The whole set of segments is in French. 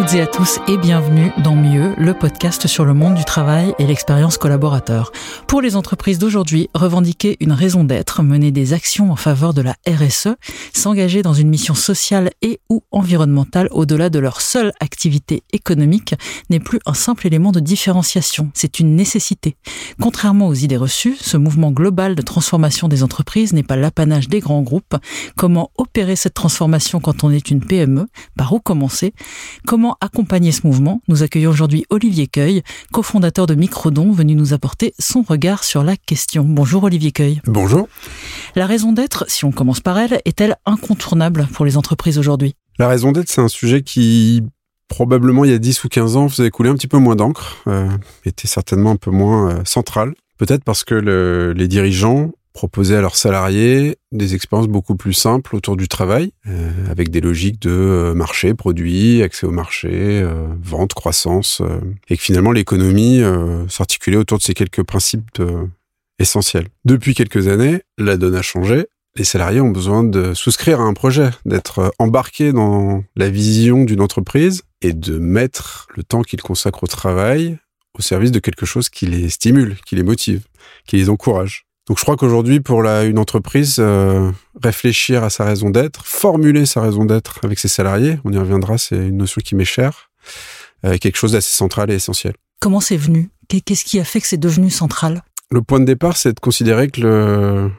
toutes et à tous et bienvenue dans Mieux, le podcast sur le monde du travail et l'expérience collaborateur. Pour les entreprises d'aujourd'hui, revendiquer une raison d'être, mener des actions en faveur de la RSE, s'engager dans une mission sociale et ou environnementale au-delà de leur seule activité économique n'est plus un simple élément de différenciation, c'est une nécessité. Contrairement aux idées reçues, ce mouvement global de transformation des entreprises n'est pas l'apanage des grands groupes. Comment opérer cette transformation quand on est une PME Par où commencer? Comment accompagner ce mouvement Nous accueillons aujourd'hui Olivier Cueil, cofondateur de Microdon, venu nous apporter son regard sur la question. Bonjour Olivier Cueil. Bonjour. La raison d'être, si on commence par elle, est-elle incontournable pour les entreprises aujourd'hui? La raison d'être, c'est un sujet qui probablement il y a 10 ou 15 ans faisait couler un petit peu moins d'encre, euh, était certainement un peu moins euh, central. Peut-être parce que le, les dirigeants proposer à leurs salariés des expériences beaucoup plus simples autour du travail, euh, avec des logiques de euh, marché, produit, accès au marché, euh, vente, croissance, et que finalement l'économie s'articulait autour de ces quelques principes essentiels. Depuis quelques années, la donne a changé. Les salariés ont besoin de souscrire à un projet, d'être embarqués dans la vision d'une entreprise et de mettre le temps qu'ils consacrent au travail au service de quelque chose qui les stimule, qui les motive, qui les encourage. Donc je crois qu'aujourd'hui, pour la, une entreprise, euh, réfléchir à sa raison d'être, formuler sa raison d'être avec ses salariés, on y reviendra, c'est une notion qui m'est chère, euh, quelque chose d'assez central et essentiel. Comment c'est venu? Qu'est-ce qui a fait que c'est devenu central? Le point de départ, c'est de considérer que le,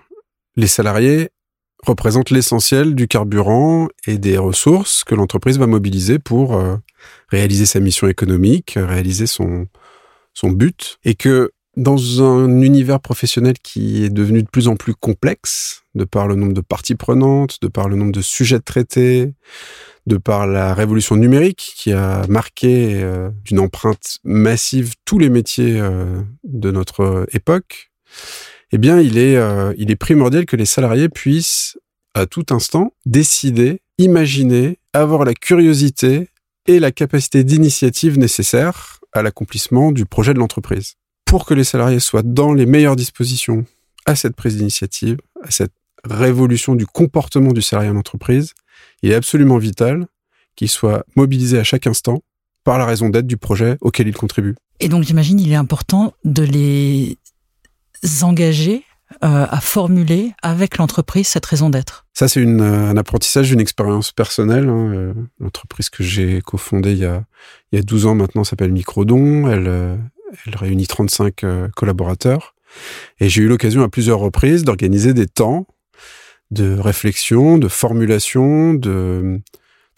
les salariés représentent l'essentiel du carburant et des ressources que l'entreprise va mobiliser pour euh, réaliser sa mission économique, réaliser son, son but, et que dans un univers professionnel qui est devenu de plus en plus complexe, de par le nombre de parties prenantes, de par le nombre de sujets traités, de par la révolution numérique qui a marqué euh, d'une empreinte massive tous les métiers euh, de notre époque, eh bien, il est, euh, il est primordial que les salariés puissent, à tout instant, décider, imaginer, avoir la curiosité et la capacité d'initiative nécessaire à l'accomplissement du projet de l'entreprise pour que les salariés soient dans les meilleures dispositions à cette prise d'initiative, à cette révolution du comportement du salarié en entreprise, il est absolument vital qu'ils soient mobilisés à chaque instant par la raison d'être du projet auquel ils contribuent. Et donc j'imagine il est important de les engager euh, à formuler avec l'entreprise cette raison d'être. Ça, c'est une, un apprentissage d'une expérience personnelle. Hein. Euh, L'entreprise que j'ai cofondée il y a, il y a 12 ans maintenant s'appelle Microdon. Elle, euh, elle réunit 35 euh, collaborateurs. Et j'ai eu l'occasion à plusieurs reprises d'organiser des temps de réflexion, de formulation, de,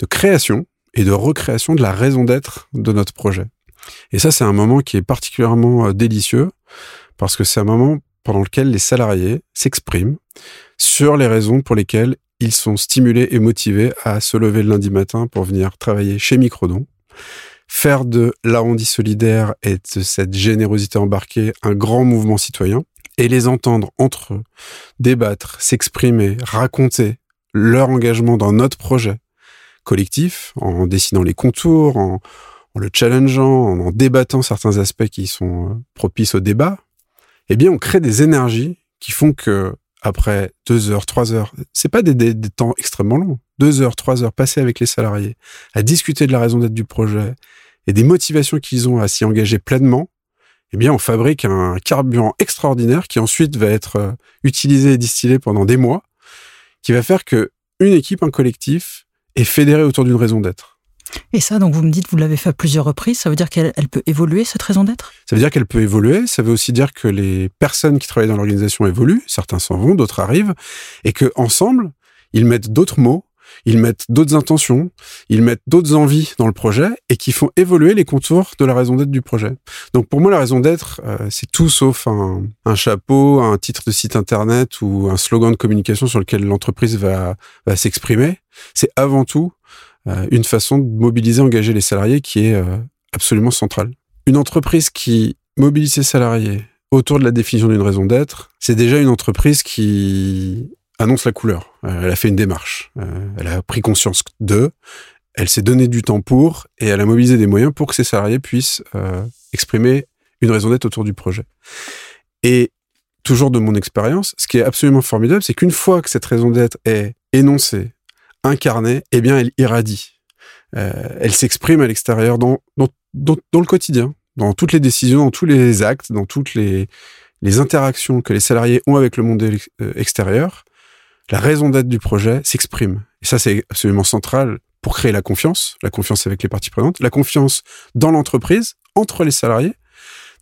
création et de recréation de la raison d'être de notre projet. Et ça, c'est un moment qui est particulièrement euh, délicieux parce que c'est un moment pendant lequel les salariés s'expriment sur les raisons pour lesquelles ils sont stimulés et motivés à se lever le lundi matin pour venir travailler chez Microdon faire de l'arrondi solidaire et de cette générosité embarquée un grand mouvement citoyen et les entendre entre eux débattre, s'exprimer, raconter leur engagement dans notre projet collectif en dessinant les contours, en, le challengeant, en, en débattant certains aspects qui sont euh, propices au débat, eh bien, on crée des énergies qui font que après deux heures, trois heures, c'est pas des, temps extrêmement longs. Deux heures, trois heures passées avec les salariés à discuter de la raison d'être du projet et des motivations qu'ils ont à s'y engager pleinement, eh bien, on fabrique un carburant extraordinaire qui ensuite va être euh, utilisé et distillé pendant des mois, qui va faire que une équipe, un collectif est fédéré autour d'une raison d'être. Et ça, donc vous me dites, vous l'avez fait à plusieurs reprises, ça veut dire qu'elle elle peut évoluer, cette raison d'être? Ça veut dire qu'elle peut évoluer, ça veut aussi dire que les personnes qui travaillent dans l'organisation évoluent, certains s'en vont, d'autres arrivent, et que ensemble, ils mettent d'autres mots, ils mettent d'autres intentions, ils mettent d'autres envies dans le projet, et qui font évoluer les contours de la raison d'être du projet. Donc pour moi, la raison d'être, euh, c'est tout sauf un, chapeau, un titre de site internet ou un slogan de communication sur lequel l'entreprise va, s'exprimer. C'est avant tout une façon de mobiliser, engager les salariés qui est euh, absolument centrale. Une entreprise qui mobilise ses salariés autour de la définition d'une raison d'être, c'est déjà une entreprise qui annonce la couleur. Euh, elle a fait une démarche. Elle a pris conscience d'eux. Elle s'est donné du temps pour et elle a mobilisé des moyens pour que ses salariés puissent euh, exprimer une raison d'être autour du projet. Et toujours de mon expérience, ce qui est absolument formidable, c'est qu'une fois que cette raison d'être est énoncée, incarnée, eh bien, elle irradie. elle s'exprime à l'extérieur dans, dans, le quotidien, dans toutes les décisions, dans tous les actes, dans toutes les, les interactions que les salariés ont avec le monde extérieur. La raison d'être du projet s'exprime. Et ça, c'est absolument central pour créer la confiance, la confiance avec les parties prenantes, la confiance dans l'entreprise, entre les salariés.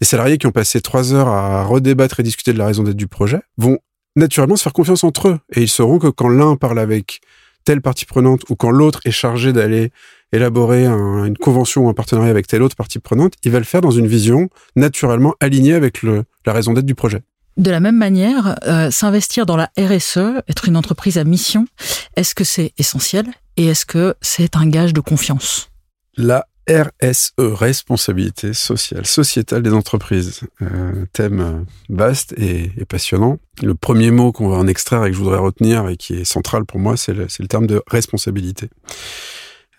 Les salariés qui ont passé trois heures à redébattre et discuter de la raison d'être du projet vont naturellement se faire confiance entre eux. Et ils sauront que quand l'un parle avec telle partie prenante ou quand l'autre est chargé d'aller élaborer une convention ou un partenariat avec telle autre partie prenante, il va le faire dans une vision naturellement alignée avec le, la raison d'être du projet. De la même manière, euh, s'investir dans la RSE, être une entreprise à mission, est-ce que c'est essentiel et est-ce que c'est un gage de confiance? La RSE, responsabilité sociale, sociétale des entreprises. Euh, thème vaste et, passionnant. Le premier mot qu'on va en extraire et que je voudrais retenir et qui est central pour moi, c'est le, terme de responsabilité.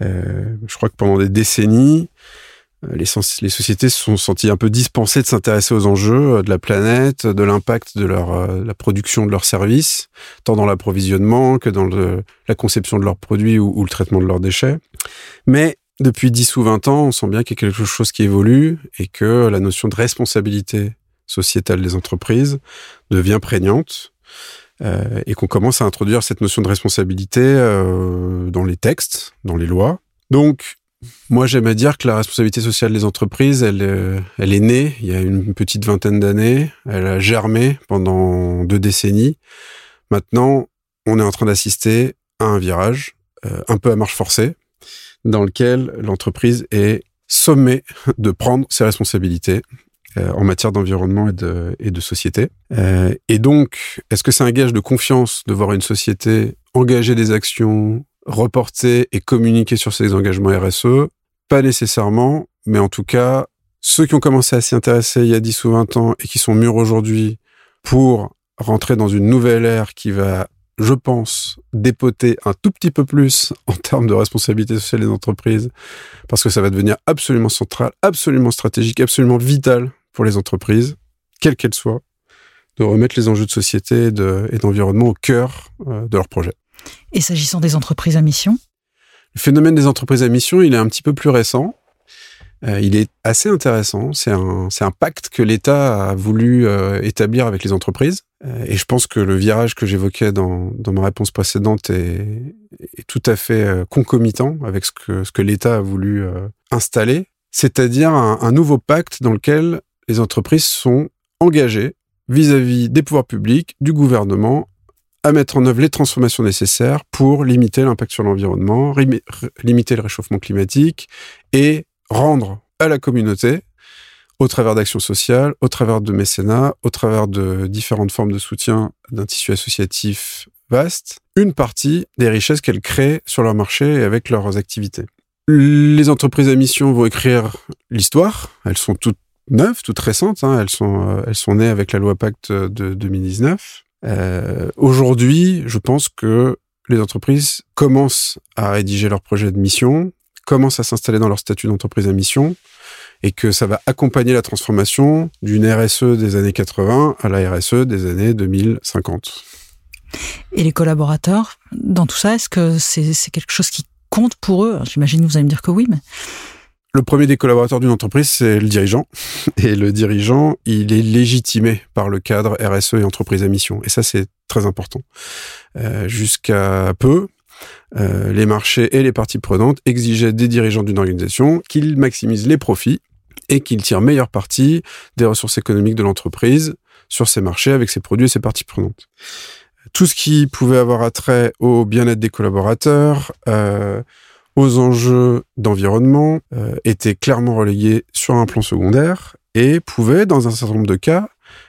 Euh, je crois que pendant des décennies, euh, les, sociétés se sont senties un peu dispensées de s'intéresser aux enjeux euh, de la planète, de l'impact de leur, euh, la production de leurs services, tant dans l'approvisionnement que dans la conception de leurs produits ou, ou, le traitement de leurs déchets. Mais depuis 10 ou 20 ans, on sent bien qu'il y a quelque chose qui évolue et que la notion de responsabilité sociétale des entreprises devient prégnante euh, et qu'on commence à introduire cette notion de responsabilité euh, dans les textes, dans les lois. Donc, moi, j'aime à dire que la responsabilité sociale des entreprises, elle, euh, elle est née il y a une petite vingtaine d'années. Elle a germé pendant deux décennies. Maintenant, on est en train d'assister à un virage, un peu à marche forcée, dans lequel l'entreprise est sommée de prendre ses responsabilités euh, en matière d'environnement et de, et de société. Euh, et donc, est-ce que c'est un gage de confiance de voir une société engager des actions reporter et communiquer sur ses engagements RSE Pas nécessairement, mais en tout cas, ceux qui ont commencé à s'y intéresser il y a 10 ou 20 ans et qui sont mûrs aujourd'hui pour rentrer dans une nouvelle ère qui va, je pense, dépoter un tout petit peu plus en termes de responsabilité sociale des entreprises, parce que ça va devenir absolument central, absolument stratégique, absolument vital pour les entreprises, quelles qu'elles soient, de remettre les enjeux de société et d'environnement au cœur euh, de leur projet. Et s'agissant des entreprises à mission? Le phénomène des entreprises à mission, il est un petit peu plus récent. Euh, il est assez intéressant. C'est un, un pacte que l'État a voulu euh, établir avec les entreprises. Euh, et je pense que le virage que j'évoquais dans, ma réponse précédente est, tout à fait euh, concomitant avec ce que, l'État a voulu euh, installer. C'est-à-dire un, nouveau pacte dans lequel les entreprises sont engagées vis-à-vis -vis des pouvoirs publics, du gouvernement, à mettre en œuvre les transformations nécessaires pour limiter l'impact sur l'environnement, limiter le réchauffement climatique et rendre à la communauté, au travers d'actions sociales, au travers de mécénat, au travers de différentes formes de soutien d'un tissu associatif vaste, une partie des richesses qu'elles créent sur leur marché et avec leurs activités. Les entreprises à mission vont écrire l'histoire. Elles sont toutes neuves, toutes récentes. Hein. Elles, sont, euh, elles sont nées avec la loi Pacte de 2019. Euh, Aujourd'hui, je pense que les entreprises commencent à rédiger leur projet de mission, commencent à s'installer dans leur statut d'entreprise à mission, et que ça va accompagner la transformation d'une RSE des années 80 à la RSE des années 2050. Et les collaborateurs, dans tout ça, est-ce que c'est quelque chose qui compte pour eux? J'imagine que vous allez me dire que oui, mais... Le premier des collaborateurs d'une entreprise, c'est le dirigeant. Et le dirigeant, il est légitimé par le cadre RSE et entreprise à mission. Et ça, c'est très important. Euh, Jusqu'à peu, euh, les marchés et les parties prenantes exigeaient des dirigeants d'une organisation qu'ils maximisent les profits et qu'ils tirent meilleure partie des ressources économiques de l'entreprise sur ses marchés avec ses produits et ses parties prenantes. Tout ce qui pouvait avoir attrait au bien-être des collaborateurs, euh, aux enjeux d'environnement euh, étaient clairement relayés sur un plan secondaire et pouvaient, dans un certain nombre de cas,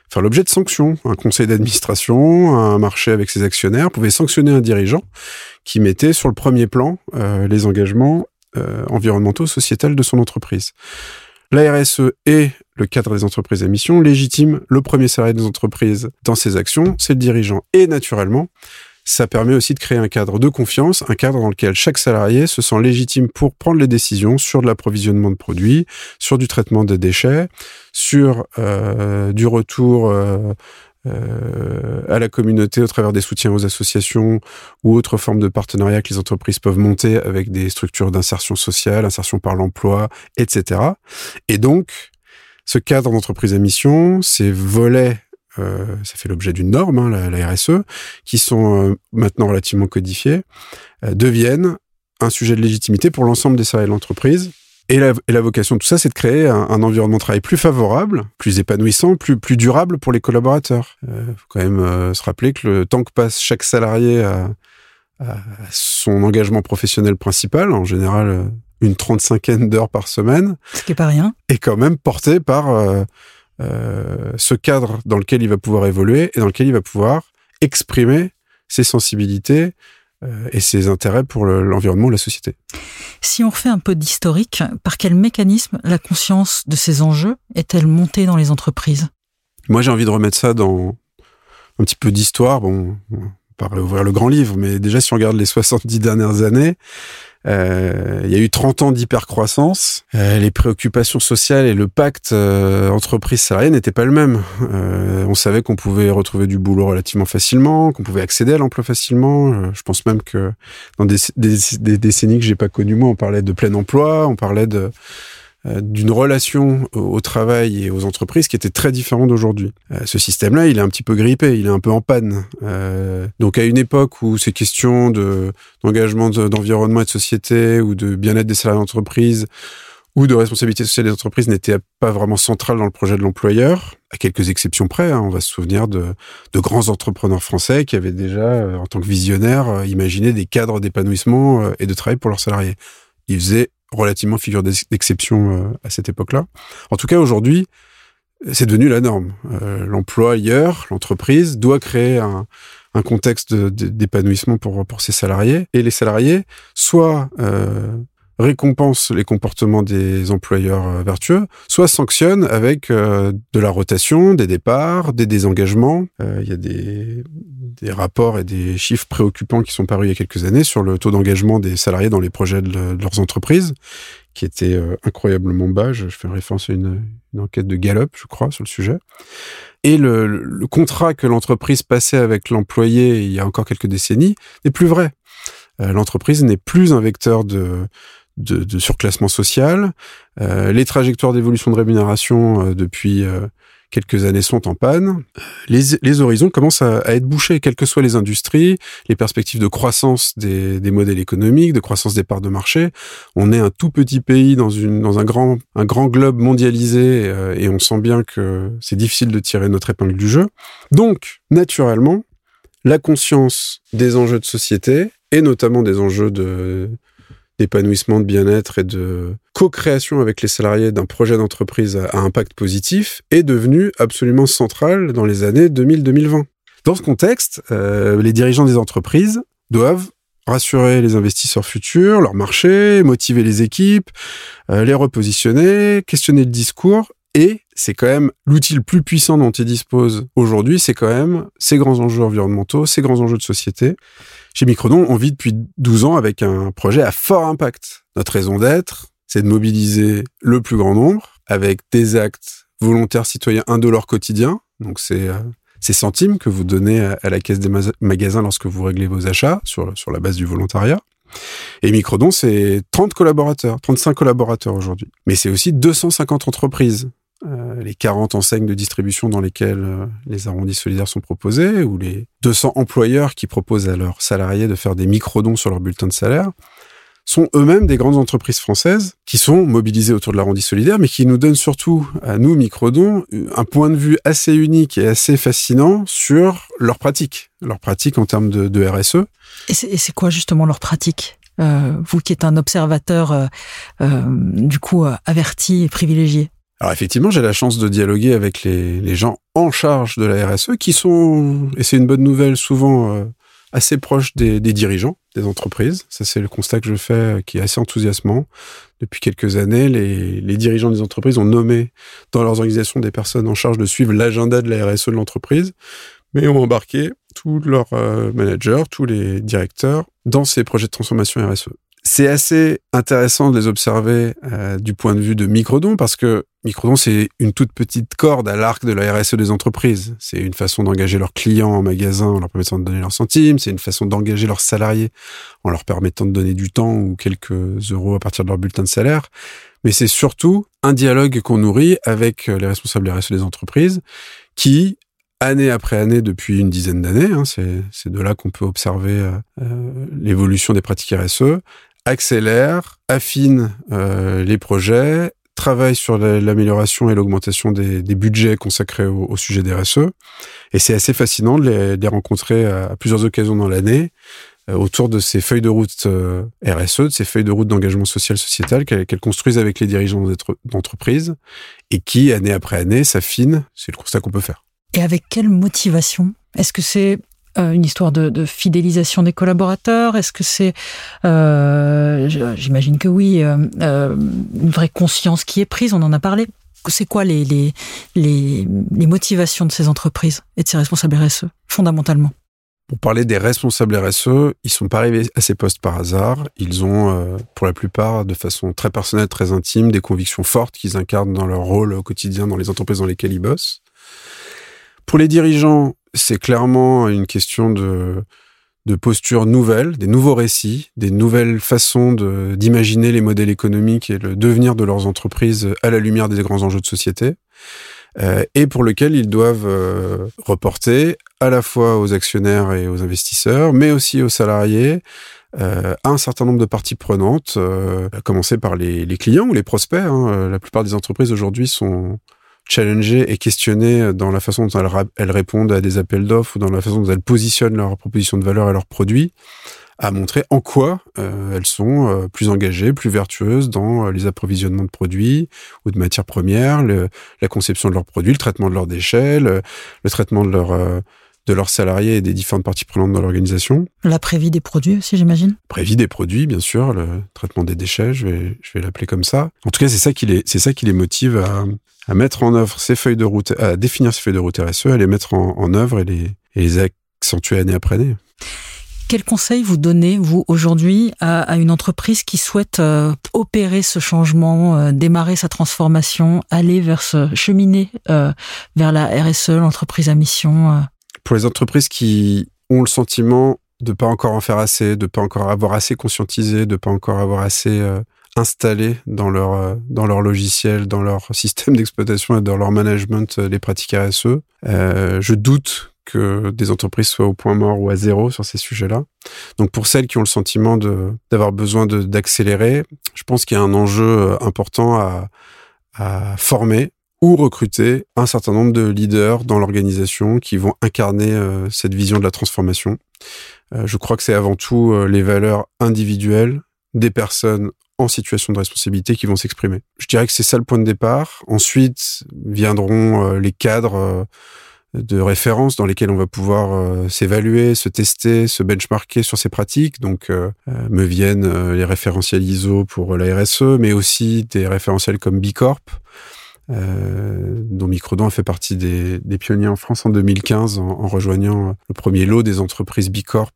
faire l'objet de sanctions. Un conseil d'administration, un marché avec ses actionnaires pouvait sanctionner un dirigeant qui mettait sur le premier plan euh, les engagements environnementaux, sociétals de son entreprise. La RSE et le cadre des entreprises à mission légitime le premier salarié des entreprises dans ses actions, c'est le dirigeant. Et naturellement, ça permet aussi de créer un cadre de confiance, un cadre dans lequel chaque salarié se sent légitime pour prendre les décisions sur de l'approvisionnement de produits, sur du traitement des déchets, sur euh, du retour euh, à la communauté au travers des soutiens aux associations ou autres formes de partenariat que les entreprises peuvent monter avec des structures d'insertion sociale, insertion par l'emploi, etc. Et donc, ce cadre d'entreprise à mission, ces volets, euh, ça fait l'objet d'une norme, hein, la, RSE, qui sont euh, maintenant relativement codifiés, deviennent un sujet de légitimité pour l'ensemble des salariés de l'entreprise et la, vocation de tout ça, c'est de créer un, environnement de travail plus favorable, plus épanouissant, plus, plus durable pour les collaborateurs. Il euh, faut quand même euh, se rappeler que le temps que passe chaque salarié à, son engagement professionnel principal, en général euh, une trente-cinquaine d'heures par semaine, ce qui est pas rien, est quand même porté par ce cadre dans lequel il va pouvoir évoluer et dans lequel il va pouvoir exprimer ses sensibilités, et ses intérêts pour l'environnement ou la société. Si on refait un peu d'historique, par quel mécanisme la conscience de ces enjeux est-elle montée dans les entreprises? Moi, j'ai envie de remettre ça dans un petit peu d'histoire. Bon, on va ouvrir le grand livre, mais déjà, si on regarde les 70 dernières années, il y a eu 30 ans d'hypercroissance. Euh, les préoccupations sociales et le pacte euh, entreprise-salarié n'étaient pas le même. Euh, on savait qu'on pouvait retrouver du boulot relativement facilement, qu'on pouvait accéder à l'emploi facilement. Euh, je pense même que dans des, des, des décennies que j'ai pas connues, moi, on parlait de plein emploi, on parlait de euh, d'une relation au travail et aux entreprises qui était très différente d'aujourd'hui. Euh, ce système-là, il est un petit peu grippé, il est un peu en panne. Euh, donc à une époque où ces questions de d'engagement d'environnement et de société ou de bien-être des salariés d'entreprise ou de responsabilité sociale des entreprises n'étaient pas vraiment centrales dans le projet de l'employeur, à quelques exceptions près. Hein, on va se souvenir de, de, grands entrepreneurs français qui avaient déjà, en tant que visionnaires, imaginé des cadres d'épanouissement et de travail pour leurs salariés. Ils faisaient relativement figure d'exception euh, à cette époque-là. En tout cas, aujourd'hui, c'est devenu la norme. Euh, L'employeur, l'entreprise, doit créer un, un contexte d'épanouissement pour, pour ses salariés. Et les salariés, soit euh, récompense les comportements des employeurs euh, vertueux, soit sanctionne avec euh, de la rotation, des départs, des désengagements. Euh, il y a des, des, rapports et des chiffres préoccupants qui sont parus il y a quelques années sur le taux d'engagement des salariés dans les projets de, leurs entreprises, qui était incroyablement bas. Je, fais référence à une, enquête de Gallup, je crois, sur le sujet. Et le contrat que l'entreprise passait avec l'employé il y a encore quelques décennies n'est plus vrai. L'entreprise n'est plus un vecteur de de, de surclassement social. Euh, les trajectoires d'évolution de rémunération euh, depuis euh, quelques années sont en panne. Les, les horizons commencent à, être bouchés, quelles que soient les industries, les perspectives de croissance des, des, modèles économiques, de croissance des parts de marché. On est un tout petit pays dans, une, dans un, grand, un grand globe mondialisé et on sent bien que c'est difficile de tirer notre épingle du jeu. Donc, naturellement, la conscience des enjeux de société et notamment des enjeux de d'épanouissement, de bien-être et de co-création avec les salariés d'un projet d'entreprise à impact positif est devenu absolument central dans les années 2000-2020. Dans ce contexte, euh, les dirigeants des entreprises doivent rassurer les investisseurs futurs, leur marché, motiver les équipes, euh, les repositionner, questionner le discours et c'est quand même l'outil le plus puissant dont ils disposent aujourd'hui, c'est quand même ces grands enjeux environnementaux, ces grands enjeux de société. Chez Microdon, on vit depuis 12 ans avec un projet à fort impact. Notre raison d'être, c'est de mobiliser le plus grand nombre avec des actes volontaires citoyens indolores quotidiens. Donc c'est euh, ces centimes que vous donnez à, la caisse des magasins lorsque vous réglez vos achats sur, sur la base du volontariat. Et Microdon, c'est 30 collaborateurs, 35 collaborateurs aujourd'hui. Mais c'est aussi 250 entreprises euh, les 40 enseignes de distribution dans lesquelles euh, les arrondis solidaires sont proposés, ou les 200 employeurs qui proposent à leurs salariés de faire des micro-dons sur leur bulletin de salaire, sont eux-mêmes des grandes entreprises françaises qui sont mobilisées autour de l'arrondi solidaire, mais qui nous donnent surtout, à nous, microdons, un point de vue assez unique et assez fascinant sur leur pratique, leur pratique en termes de, RSE. Et c'est quoi justement leur pratique? Euh, vous qui êtes un observateur du coup averti et privilégié? Alors effectivement, j'ai la chance de dialoguer avec les, gens en charge de la RSE qui sont, et c'est une bonne nouvelle, souvent euh, assez proches des, dirigeants des entreprises. Ça, c'est le constat que je fais euh, qui est assez enthousiasmant. Depuis quelques années, les, les, dirigeants des entreprises ont nommé dans leurs organisations des personnes en charge de suivre l'agenda de la RSE de l'entreprise, mais ont embarqué tous leurs euh, managers, tous les directeurs dans ces projets de transformation RSE C'est assez intéressant de les observer euh, du point de vue de Microdon parce que Microdon, c'est une toute petite corde à l'arc de la RSE des entreprises. C'est une façon d'engager leurs clients en magasin en leur permettant de donner leurs centimes. C'est une façon d'engager leurs salariés en leur permettant de donner du temps ou quelques euros à partir de leur bulletin de salaire. Mais c'est surtout un dialogue qu'on nourrit avec les responsables RSE des entreprises qui, année après année depuis une dizaine d'années, hein, c'est de là qu'on peut observer euh, euh, l'évolution des pratiques RSE, accélère, affine euh, les projets, travaille sur l'amélioration et l'augmentation des, budgets consacrés au, sujet des RSE. Et c'est assez fascinant de les, rencontrer à, plusieurs occasions dans l'année euh, autour de ces feuilles de route euh, RSE, de ces feuilles de route d'engagement social sociétal qu'elles construisent avec les dirigeants d'entreprise et qui, année après année, s'affinent. C'est le constat qu'on peut faire. Et avec quelle motivation? Est-ce que c'est une histoire de, fidélisation des collaborateurs? Est-ce que c'est, euh, j'imagine que oui, euh, une vraie conscience qui est prise On en a parlé. C'est quoi les, les, les, motivations de ces entreprises et de ces responsables RSE, fondamentalement? Pour parler des responsables RSE, ils sont pas arrivés à ces postes par hasard. Ils ont, pour la plupart, de façon très personnelle, très intime, des convictions fortes qu'ils incarnent dans leur rôle au quotidien dans les entreprises dans lesquelles ils bossent. Pour les dirigeants, c'est clairement une question de, de posture nouvelle, des nouveaux récits, des nouvelles façons d'imaginer les modèles économiques et le devenir de leurs entreprises à la lumière des grands enjeux de société, euh, et pour lequel ils doivent euh, reporter à la fois aux actionnaires et aux investisseurs, mais aussi aux salariés, euh, un certain nombre de parties prenantes, à commencer par les, les clients ou les prospects. Hein. La plupart des entreprises aujourd'hui sont challenger et questionner dans la façon dont elles, répondent à des appels d'offres ou dans la façon dont elles positionnent leurs propositions de valeur et leurs produits, à montrer en quoi euh, elles sont euh, plus engagées, plus vertueuses dans euh, les approvisionnements de produits ou de matières premières, la conception de leurs produits, le traitement de leurs déchets, le, traitement de leurs de leurs salariés et des différentes parties prenantes dans l'organisation. La prévie des produits aussi, j'imagine? Prévie des produits, bien sûr, le traitement des déchets, je vais, je vais l'appeler comme ça. En tout cas, c'est ça qui les, c'est ça qui les motive à, à mettre en œuvre ces feuilles de route, à définir ces feuilles de route RSE, à les mettre en, œuvre et les, les accentuer année après année. Quel conseil vous donnez, vous, aujourd'hui, à, une entreprise qui souhaite euh, opérer ce changement, euh, démarrer sa transformation, aller vers ce, cheminer euh, vers la RSE, l'entreprise à mission Pour les entreprises qui ont le sentiment de pas encore en faire assez, de pas encore avoir assez conscientisé, de pas encore avoir assez installés dans leur, euh, dans leur logiciel, dans leur système d'exploitation et dans leur management les pratiques RSE. Euh, je doute que des entreprises soient au point mort ou à zéro sur ces sujets-là. Donc pour celles qui ont le sentiment d'avoir besoin d'accélérer, je pense qu'il y a un enjeu euh, important à, à former ou recruter un certain nombre de leaders dans l'organisation qui vont incarner euh, cette vision de la transformation. Euh, je crois que c'est avant tout les valeurs individuelles des personnes en situation de responsabilité qui vont s'exprimer. Je dirais que c'est ça le point de départ. Ensuite viendront euh, les cadres euh, de référence dans lesquels on va pouvoir euh, s'évaluer, se tester, se benchmarker sur ces pratiques. Donc, me viennent les référentiels ISO pour la RSE, mais aussi des référentiels comme Bicorp, dont Microdon a fait partie des, pionniers en France en 2015 en, en, rejoignant le premier lot des entreprises Bicorp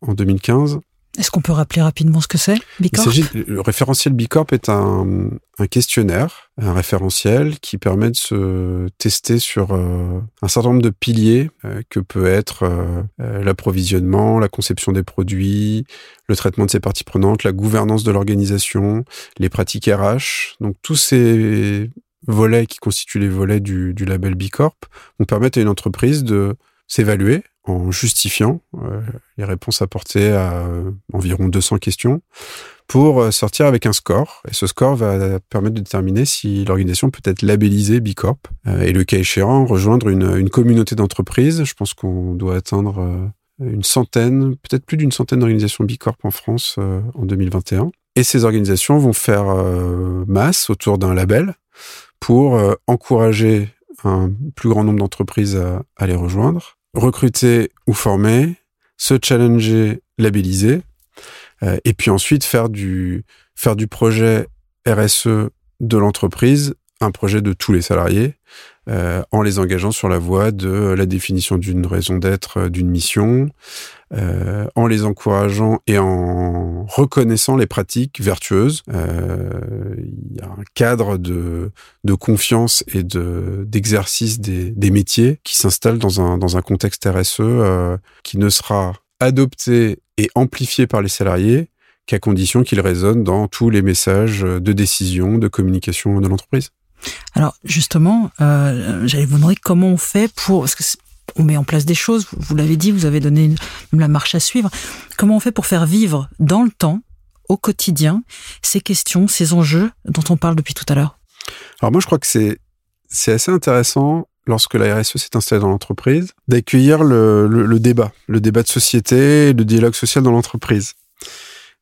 en 2015. Est-ce qu'on peut rappeler rapidement ce que c'est, Bicorp? Le référentiel Bicorp est un, questionnaire, un référentiel qui permet de se tester sur euh, un certain nombre de piliers euh, que peut être euh, l'approvisionnement, la conception des produits, le traitement de ses parties prenantes, la gouvernance de l'organisation, les pratiques RH. Donc tous ces volets qui constituent les volets du, du label Bicorp vont permettre à une entreprise de s'évaluer en justifiant euh, les réponses apportées à euh, environ 200 questions pour euh, sortir avec un score. Et ce score va permettre de déterminer si l'organisation peut être labellisée Bicorp et le cas échéant rejoindre une, une communauté d'entreprises. Je pense qu'on doit atteindre une centaine, peut-être plus d'une centaine d'organisations Bicorp en France en 2021. Et ces organisations vont faire masse autour d'un label pour encourager un plus grand nombre d'entreprises à, les rejoindre recruter ou former, se challenger, labelliser, euh, et puis ensuite faire du projet RSE de l'entreprise un projet de tous les salariés, euh, en les engageant sur la voie de la définition d'une raison d'être, d'une mission, euh, en les encourageant et en reconnaissant les pratiques vertueuses. Euh, il y a un cadre de, de confiance et de d'exercice des, des métiers qui s'installe dans un, dans un contexte RSE euh, qui ne sera adopté et amplifié par les salariés qu'à condition qu'il résonne dans tous les messages de décision, de communication de l'entreprise. Alors justement, euh, j'allais vous demander comment on fait pour parce que on met en place des choses. Vous l'avez dit, vous avez donné la marche à suivre. Comment on fait pour faire vivre dans le temps, au quotidien, ces questions, ces enjeux dont on parle depuis tout à l'heure? Alors moi, je crois que c'est assez intéressant lorsque la RSE s'est installée dans l'entreprise d'accueillir le, le, débat, le débat de société, le dialogue social dans l'entreprise.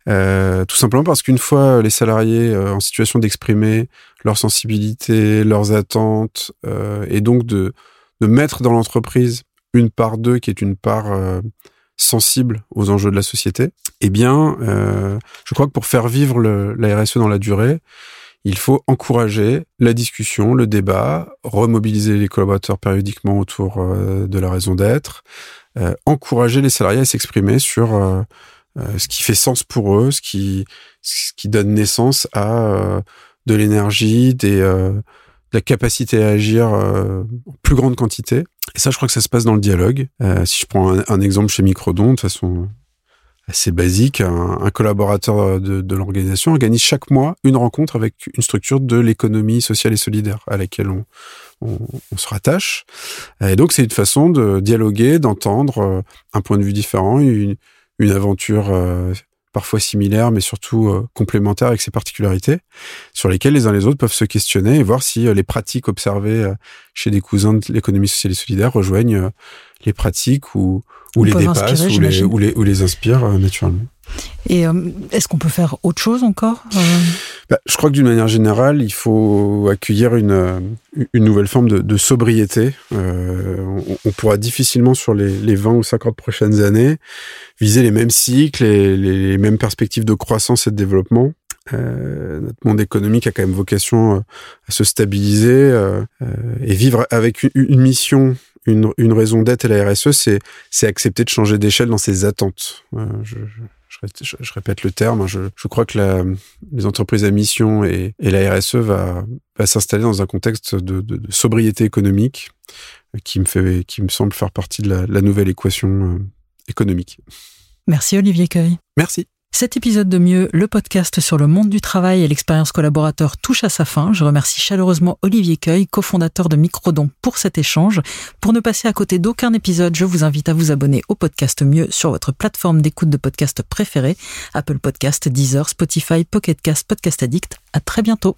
Euh, tout simplement parce qu'une fois les salariés euh, en situation d'exprimer leurs sensibilités, leurs attentes, euh, et donc de, de mettre dans l'entreprise une part d'eux qui est une part euh, sensible aux enjeux de la société, eh bien, euh, je crois que pour faire vivre la RSE dans la durée, il faut encourager la discussion, le débat, remobiliser les collaborateurs périodiquement autour euh, de la raison d'être, euh, encourager les salariés à s'exprimer sur euh, euh, ce qui fait sens pour eux, ce qui, ce qui donne naissance à de l'énergie, des la capacité à agir euh, en plus grande quantité. Et ça, je crois que ça se passe dans le dialogue. Euh, si je prends un, exemple chez Microdon, de façon assez basique, un, collaborateur de, de l'organisation organise chaque mois une rencontre avec une structure de l'économie sociale et solidaire à laquelle on, on, on se rattache. Et donc, c'est une façon de dialoguer, d'entendre euh, un point de vue différent, une, une aventure parfois similaires, mais surtout euh, complémentaires avec ses particularités, sur lesquelles les uns les autres peuvent se questionner et voir si euh, les pratiques observées euh, chez des cousins de l'économie sociale et solidaire rejoignent les pratiques ou, ou les dépassent ou les, ou les, ou les inspirent naturellement. Et euh, est-ce qu'on peut faire autre chose encore euh? Bah, Je crois que d'une manière générale, il faut accueillir une, euh, une nouvelle forme de, de sobriété. Euh, on, on, pourra difficilement, sur les, les, 20 ou 50 prochaines années, viser les mêmes cycles et les, mêmes perspectives de croissance et de développement. Euh, notre monde économique a quand même vocation à se stabiliser euh, et vivre avec une, une mission une, une, raison d'être et la RSE, c'est accepter de changer d'échelle dans ses attentes. Euh, je, je, je, répète le terme, hein. je, je crois que la, les entreprises à mission et, et la RSE va, va s'installer dans un contexte de, de, de, sobriété économique qui me, fait, qui me semble faire partie de la, la nouvelle équation euh, économique. Merci Olivier Cueil. Merci. Cet épisode de Mieux, le podcast sur le monde du travail et l'expérience collaborateur touche à sa fin. Je remercie chaleureusement Olivier Cueil, cofondateur de Microdon, pour cet échange. Pour ne passer à côté d'aucun épisode, je vous invite à vous abonner au podcast Mieux sur votre plateforme d'écoute de podcast préférée, Apple Podcast, Deezer, Spotify, Pocket Cast, Podcast Addict. À très bientôt.